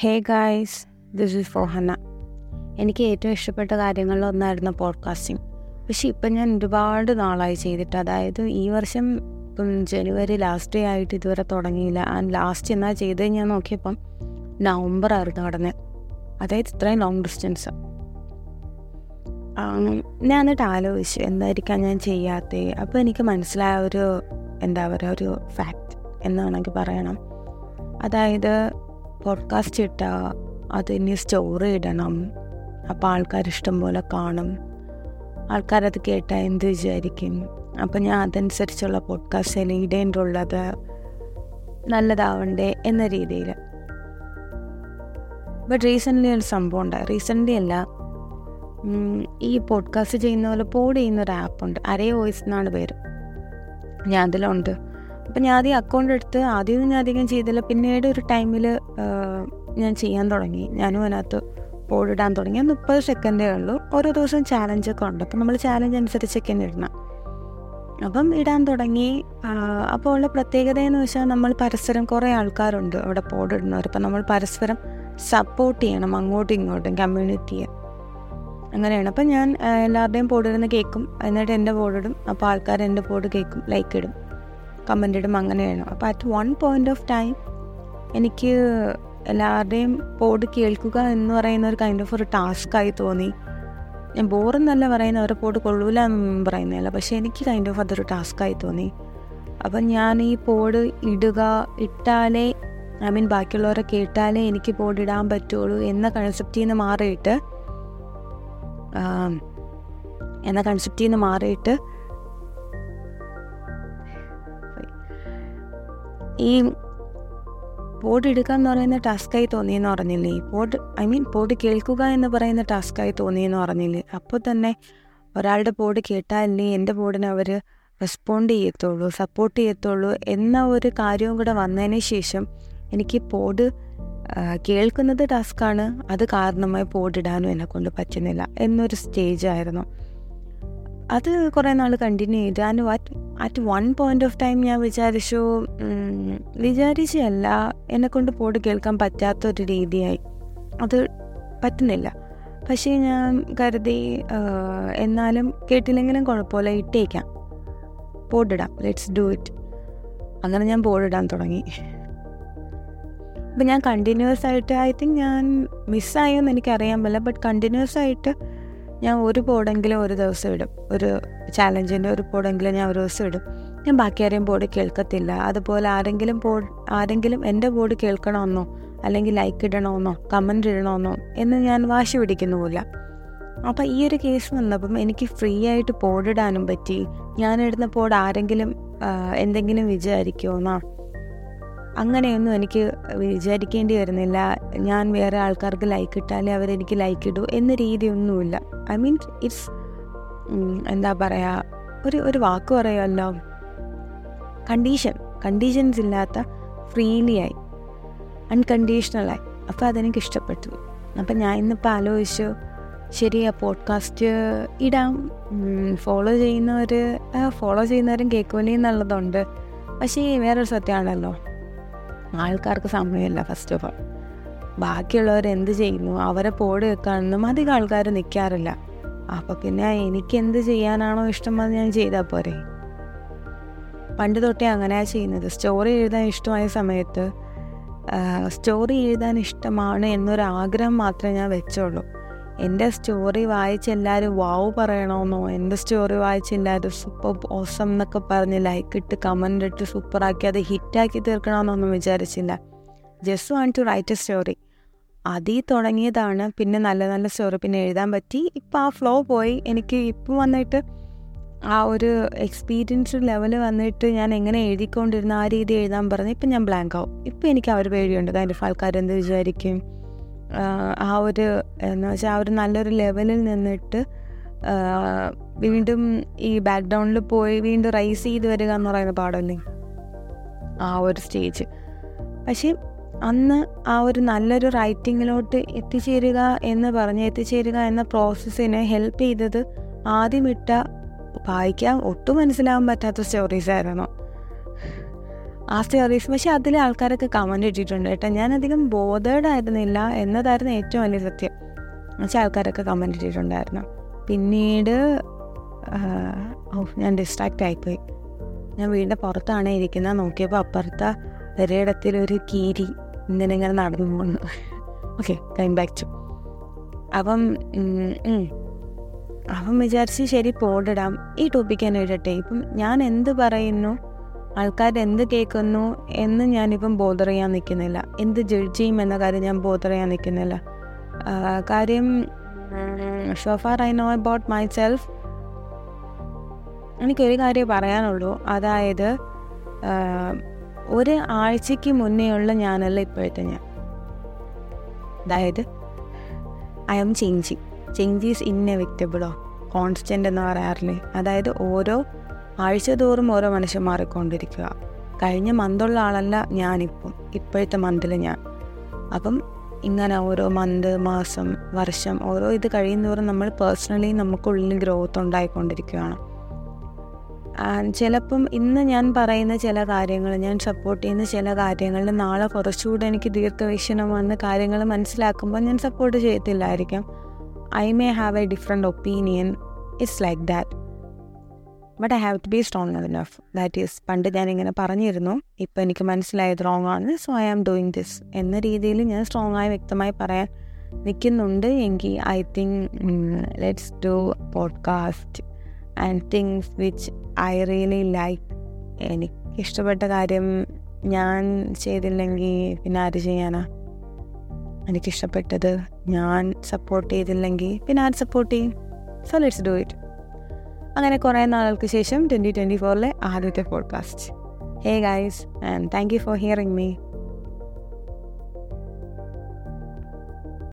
Hey guys this is ഫോഹന എനിക്ക് ഏറ്റവും ഇഷ്ടപ്പെട്ട കാര്യങ്ങളിലൊന്നായിരുന്നു പോഡ്കാസ്റ്റിംഗ് പക്ഷെ ഇപ്പം ഞാൻ ഒരുപാട് നാളായി ചെയ്തിട്ട് അതായത് ഈ വർഷം ഇപ്പം ജനുവരി ലാസ്റ്റ് ഡേ ആയിട്ട് ഇതുവരെ തുടങ്ങിയില്ല. ആൻഡ് ലാസ്റ്റ് എന്നാ ചെയ്ത് ഞാൻ നോക്കിയപ്പം നവംബർ ആയിരുന്നു കടന്ന് അതായത് ഇത്രയും ലോങ് ഡിസ്റ്റൻസ് ഞാൻ എന്നിട്ട് ആലോചിച്ചു എന്തായിരിക്കാം ഞാൻ ചെയ്യാത്തത് അപ്പോൾ എനിക്ക് മനസ്സിലായ ഒരു എന്താ പറയുക ഒരു ഫാക്റ്റ് എന്ന് വേണമെങ്കിൽ പറയണം. അതായത് പോഡ്കാസ്റ്റ് ഇട്ടാൽ അത് ഇനി സ്റ്റോറി ഇടണം. അപ്പോൾ ആൾക്കാർ ഇഷ്ടം പോലെ കാണും. ആൾക്കാരത് കേട്ടാൽ എന്ത് വിചാരിക്കും. അപ്പോൾ ഞാൻ അതനുസരിച്ചുള്ള പോഡ്കാസ്റ്റ് ഇടേണ്ടുള്ളത് നല്ലതാവണ്ടേ എന്ന രീതിയിൽ ബട്ട് റീസെന്റ്ലി ഒരു സംഭവം ഉണ്ട് റീസെന്റ്ലി അല്ല ഈ പോഡ്കാസ്റ്റ് ചെയ്യുന്ന പോലെ പോഡ് ചെയ്യുന്ന ഒരു ആപ്പുണ്ട് അരേ വോയിസ് എന്നാണ് പേര്. ഞാൻ അതിലുണ്ട്. അപ്പം ഞാൻ ആദ്യം അക്കൗണ്ട് എടുത്ത് ആദ്യമൊന്നും ഞാൻ അധികം ചെയ്തില്ല. പിന്നീട് ഒരു ടൈമിൽ ഞാൻ ചെയ്യാൻ തുടങ്ങി. ഞാനും അതിനകത്ത് ഓടിടാൻ തുടങ്ങി. മുപ്പത് സെക്കൻഡേ ഉള്ളൂ. ഓരോ ദിവസം ചാലഞ്ചൊക്കെ ഉണ്ട്. അപ്പം നമ്മൾ ചാലഞ്ച് അനുസരിച്ചൊക്കെ ഇടണം അപ്പം ഇടാൻ തുടങ്ങി. അപ്പോൾ ഉള്ള പ്രത്യേകത എന്ന് വെച്ചാൽ നമ്മൾ പരസ്പരം കുറേ ആൾക്കാരുണ്ട് അവിടെ പോടിടുന്നവർ അപ്പം നമ്മൾ പരസ്പരം സപ്പോർട്ട് ചെയ്യണം. അങ്ങോട്ടും ഇങ്ങോട്ടും കമ്മ്യൂണിറ്റിയെ അങ്ങനെയാണ്. അപ്പം ഞാൻ എല്ലാവരുടെയും പോടിടുന്ന കേൾക്കും എന്നിട്ട് എന്റെ പോടിടും അപ്പോൾ ആൾക്കാർ എന്റെ പോട് കേൾക്കും ലൈക്ക് ഇടും. കമന്റ് ഇടും അങ്ങനെയാണ് അപ്പോൾ at one point of time എനിക്ക് എല്ലാവരുടെയും പോഡ് കേൾക്കുക എന്ന് പറയുന്ന ഒരു കൈൻഡ് ഓഫ് ഒരു ടാസ്ക്കായി തോന്നി. ഞാൻ ബോറെന്നല്ല പറയുന്ന അവരെ പോഡ് കൊള്ളൂല എന്നൊന്നും പറയുന്നില്ല പക്ഷേ എനിക്ക് കൈൻഡ് ഓഫ് അതൊരു ടാസ്ക്കായി തോന്നി. അപ്പം ഞാൻ ഈ പോഡ് ഇടുക ഇട്ടാലേ ഐ മീൻ ബാക്കിയുള്ളവരെ കേട്ടാലേ എനിക്ക് പോഡ് ഇടാൻ പറ്റുള്ളൂ എന്ന കൺസെപ്റ്റിൽ നിന്ന് മാറിയിട്ട് എന്ന കൺസെപ്റ്റിൽ നിന്ന് മാറിയിട്ട് ഈ പോഡ് എടുക്കുക എന്ന് പറയുന്ന ടാസ്ക്കായി തോന്നിയെന്ന് പറഞ്ഞില്ലേ? പോഡ് ഐ മീൻ പോഡ് കേൾക്കുക എന്ന് പറയുന്ന ടാസ്ക്കായി തോന്നിയെന്ന് പറഞ്ഞില്ലേ? അപ്പോൾ തന്നെ ഒരാളുടെ പോഡ് കേട്ടാലേ എന്റെ പോഡിന് അവർ റെസ്പോണ്ട് ചെയ്യത്തുള്ളൂ സപ്പോർട്ട് ചെയ്യത്തുള്ളൂ എന്ന ഒരു കാര്യവും കൂടെ വന്നതിന് ശേഷം എനിക്ക് പോഡ് കേൾക്കുന്നത് ടാസ്ക്കാണ് അത് കാരണമായി പോഡിടാനും എന്നെ കൊണ്ട് പറ്റുന്നില്ല എന്നൊരു സ്റ്റേജ് ആയിരുന്നു. അത് കുറേ നാൾ കണ്ടിന്യൂ ചെയ്തു. And at at one point of time ഞാൻ വിചാരിച്ചു വിചാരിച്ചല്ല എന്നെക്കൊണ്ട് പോട്ട് കേൾക്കാൻ പറ്റാത്ത പറ്റാത്തൊരു രീതിയായി. അത് പറ്റുന്നില്ല. പക്ഷേ ഞാൻ കരുതി എന്നാലും കേട്ടില്ലെങ്കിലും കുഴപ്പമില്ല ഇട്ടേക്കാം. പോട്ടിടാം. ലെറ്റ്സ് ഡു ഇറ്റ് അങ്ങനെ ഞാൻ പോടിടാൻ തുടങ്ങി. അപ്പം ഞാൻ കണ്ടിന്യൂസ് ആയിട്ട് ഐ തിങ്ക് ഞാൻ മിസ്സായെന്ന് എനിക്കറിയാൻ പറ്റില്ല. ബട്ട് കണ്ടിന്യൂസ് ആയിട്ട് ഞാൻ ഒരു ബോർഡെങ്കിലും ഒരു ദിവസം ഇടും. ഒരു ചാലഞ്ചിന്റെ ഒരു ബോർഡെങ്കിലും ഞാൻ ഒരു ദിവസം ഇടും. ഞാൻ ബാക്കി ആരെയും ബോർഡ് കേൾക്കത്തില്ല. അതുപോലെ ആരെങ്കിലും ബോർഡ് ആരെങ്കിലും എന്റെ ബോർഡ് കേൾക്കണമെന്നോ അല്ലെങ്കിൽ ലൈക്ക് ഇടണമെന്നോ കമന്റ് ഇടണമെന്നോ എന്ന് ഞാൻ വാശി പിടിക്കുന്നുമില്ല. അപ്പോൾ ഈ ഒരു കേസ് വന്നപ്പം എനിക്ക് ഫ്രീ ആയിട്ട് പോഡിടാനും പറ്റി. ഞാനിടുന്ന പോഡ് ആരെങ്കിലും എന്തെങ്കിലും വിചാരിക്കുമോന്നാ അങ്ങനെയൊന്നും എനിക്ക് വിചാരിക്കേണ്ടി വരുന്നില്ല. ഞാൻ വേറെ ആൾക്കാർക്ക് ലൈക്ക് ഇട്ടാലേ അവരെനിക്ക് ലൈക്ക് ഇടൂ എന്ന രീതിയൊന്നുമില്ല. ഐ മീൻ ഇറ്റ്സ് എന്താ പറയുക ഒരു ഒരു വാക്ക് പറയുമല്ലോ. കണ്ടീഷൻ കണ്ടീഷൻസ് ഇല്ലാത്ത ഫ്രീലി ആയി അൺകണ്ടീഷണലായി അപ്പോൾ അതെനിക്ക് ഇഷ്ടപ്പെട്ടു. അപ്പം ഞാൻ ഇന്നിപ്പോൾ ആലോചിച്ചു ശരി ആ പോഡ്കാസ്റ്റ് ഇടാം. ഫോളോ ചെയ്യുന്നവർ ഫോളോ ചെയ്യുന്നവരും കേൾക്കുമല്ലേ എന്നുള്ളതുണ്ട്. പക്ഷേ വേറൊരു സത്യമാണല്ലോ. ആൾക്കാർക്ക് സമയമില്ല ഫസ്റ്റ് ഓഫ് ഓൾ ബാക്കിയുള്ളവർ എന്ത് ചെയ്യുന്നു? അവരെ പോട് വെക്കാനൊന്നും അധികം ആൾക്കാർ നിൽക്കാറില്ല അപ്പോൾ പിന്നെ എനിക്ക് എന്ത് ചെയ്യാനാണോ ഇഷ്ടം അത് ഞാൻ ചെയ്താൽ പോരെ. പണ്ട് തൊട്ടേ അങ്ങനെയാണ് ചെയ്യുന്നത്. സ്റ്റോറി എഴുതാൻ ഇഷ്ടമായ സമയത്ത് സ്റ്റോറി എഴുതാൻ ഇഷ്ടമാണ് എന്നൊരു ആഗ്രഹം മാത്രമേ ഞാൻ വെച്ചുള്ളൂ എന്റെ സ്റ്റോറി വായിച്ച് എല്ലാവരും വാവ് പറയണമെന്നോ എന്റെ സ്റ്റോറി വായിച്ച് എല്ലാവരും സൂപ്പർ ഓസം എന്നൊക്കെ പറഞ്ഞ് ലൈക്ക് ഇട്ട് കമന്റ് ഇട്ട് സൂപ്പറാക്കി അത് ഹിറ്റാക്കി തീർക്കണമെന്നൊന്നും വിചാരിച്ചില്ല. Just want to write a story അതിൽ തുടങ്ങിയതാണ്. പിന്നെ നല്ല നല്ല സ്റ്റോറി പിന്നെ എഴുതാൻ പറ്റി. ഇപ്പോൾ ആ ഫ്ലോ പോയി. എനിക്ക് ഇപ്പം വന്നിട്ട് ആ ഒരു എക്സ്പീരിയൻസ് ലെവൽ വന്നിട്ട് ഞാൻ എങ്ങനെ എഴുതിക്കൊണ്ടിരുന്ന ആ രീതി എഴുതാൻ പറഞ്ഞ് ഇപ്പം ഞാൻ ബ്ലാങ്ക് ആവും. ഇപ്പം എനിക്ക് ആ ഒരു പേടിയുണ്ട്. അതിന്റെ ആൾക്കാരെന്ത് വിചാരിക്കും? ആ ഒരു എന്ന് വെച്ചാൽ ആ ഒരു നല്ലൊരു ലെവലിൽ നിന്നിട്ട് വീണ്ടും ഈ ബാക്ക്ഗ്രൗണ്ടിൽ പോയി വീണ്ടും റൈസ് ചെയ്ത് വരിക എന്ന് പറയുന്ന പാടല്ലേ? ആ ഒരു സ്റ്റേജ് പക്ഷേ അന്ന് ആ ഒരു നല്ലൊരു റൈറ്റിങ്ങിലോട്ട് എത്തിച്ചേരുക എന്ന് പറഞ്ഞ് എത്തിച്ചേരുക എന്ന പ്രോസസ്സിനെ ഹെൽപ്പ് ചെയ്തത് ആദ്യം ഇട്ട വായിക്കാൻ ഒട്ടും മനസ്സിലാവാൻ പറ്റാത്ത സ്റ്റോറീസ് ആയിരുന്നു. ആഫ്റ്റർ സ്റ്റോറീസ് പക്ഷേ അതിലെ ആൾക്കാരൊക്കെ കമന്റ് ഇട്ടിട്ടുണ്ട് കേട്ടോ. ഞാനധികം ബോധേഡ് ആയിരുന്നില്ല എന്നതായിരുന്നു ഏറ്റവും വലിയ സത്യം. പക്ഷേ ആൾക്കാരൊക്കെ കമന്റ് ഇട്ടിട്ടുണ്ടായിരുന്നു. പിന്നീട് ഓ ഞാൻ ഡിസ്ട്രാക്റ്റ് ആയിപ്പോയി. ഞാൻ വീടിന്റെ പുറത്താണ് ഇരിക്കുന്നത്. നോക്കിയപ്പോൾ അപ്പുറത്തെ ഒരിടത്തിലൊരു കീരി ഇങ്ങനെ ഇങ്ങനെ നടന്നു പോകുന്നു. ഓക്കെ കൈം ബാക്ക് ടു അപ്പം അപ്പം വിചാരിച്ച് ശരി പോടിടാം ഈ ടോപ്പിക്ക് തന്നെ ഇടട്ടെ ഇപ്പം ഞാൻ എന്ത് പറയുന്നു? ആൾക്കാർ എന്ത് കേൾക്കുന്നു എന്ന് ഞാനിപ്പം ബോധർ ചെയ്യാൻ നിൽക്കുന്നില്ല. എന്ത് ജഡ്ജ് ചെയ്യും എന്ന കാര്യം ഞാൻ ബോധർ ചെയ്യാൻ നിൽക്കുന്നില്ല. കാര്യം so far I know about myself എനിക്കൊരു കാര്യം പറയാനുള്ളൂ. അതായത് ഒരു ആഴ്ചയ്ക്ക് മുന്നേയുള്ള ഞാനല്ല ഇപ്പോഴത്തെ ഞാൻ. അതായത് I am changing change is ഇന്നെവിക്റ്റബിളോ constant എന്ന് പറയാറില്ലേ? അതായത് ഓരോ ആഴ്ച തോറും ഓരോ മനുഷ്യൻ മാറിക്കൊണ്ടിരിക്കുക. കഴിഞ്ഞ മന്തുള്ള ആളല്ല ഞാനിപ്പം. ഇപ്പോഴത്തെ മന്തിൽ ഞാൻ. അപ്പം ഇങ്ങനെ ഓരോ മന്ത് മാസം വർഷം ഓരോ ഇത് കഴിയുന്നതോറും നമ്മൾ പേഴ്സണലി നമുക്കുള്ളിൽ ഗ്രോത്ത് ഉണ്ടായിക്കൊണ്ടിരിക്കുകയാണ്. ചിലപ്പം ഇന്ന് ഞാൻ പറയുന്ന ചില കാര്യങ്ങൾ ഞാൻ സപ്പോർട്ട് ചെയ്യുന്ന ചില കാര്യങ്ങളിൽ നാളെ കുറച്ചുകൂടെ എനിക്ക് ദീർഘവീക്ഷണം വന്ന് കാര്യങ്ങൾ മനസ്സിലാക്കുമ്പോൾ ഞാൻ support ചെയ്യത്തില്ലായിരിക്കാം. I may have a different opinion. It's like that. But I have to be strong enough that is പണ്ട് ഞാനിങ്ങനെ പറഞ്ഞിരുന്നു. ഇപ്പോൾ എനിക്ക് മനസ്സിലായത് റോങ് ആണ്. So I am doing this എന്ന രീതിയിൽ ഞാൻ സ്ട്രോങ് ആയി വ്യക്തമായി പറയാൻ നിൽക്കുന്നുണ്ട്. എങ്കിൽ I think let's do podcast and things which I really like എനിക്ക് ഇഷ്ടപ്പെട്ട കാര്യം ഞാൻ ചെയ്തില്ലെങ്കിൽ പിന്നെ ആര് ചെയ്യാനാ? എനിക്കിഷ്ടപ്പെട്ടത് ഞാൻ സപ്പോർട്ട് ചെയ്തില്ലെങ്കിൽ പിന്നെ ആര് സപ്പോർട്ട് ചെയ്യും? സോ ലെറ്റ്സ് ഡു ഇറ്റ് അങ്ങനെ കുറേ നാളുകൾക്ക് ശേഷം ട്വന്റി ട്വന്റി ഫോറിലെ ആദ്യത്തെ podcast hey guys and thank you for hearing me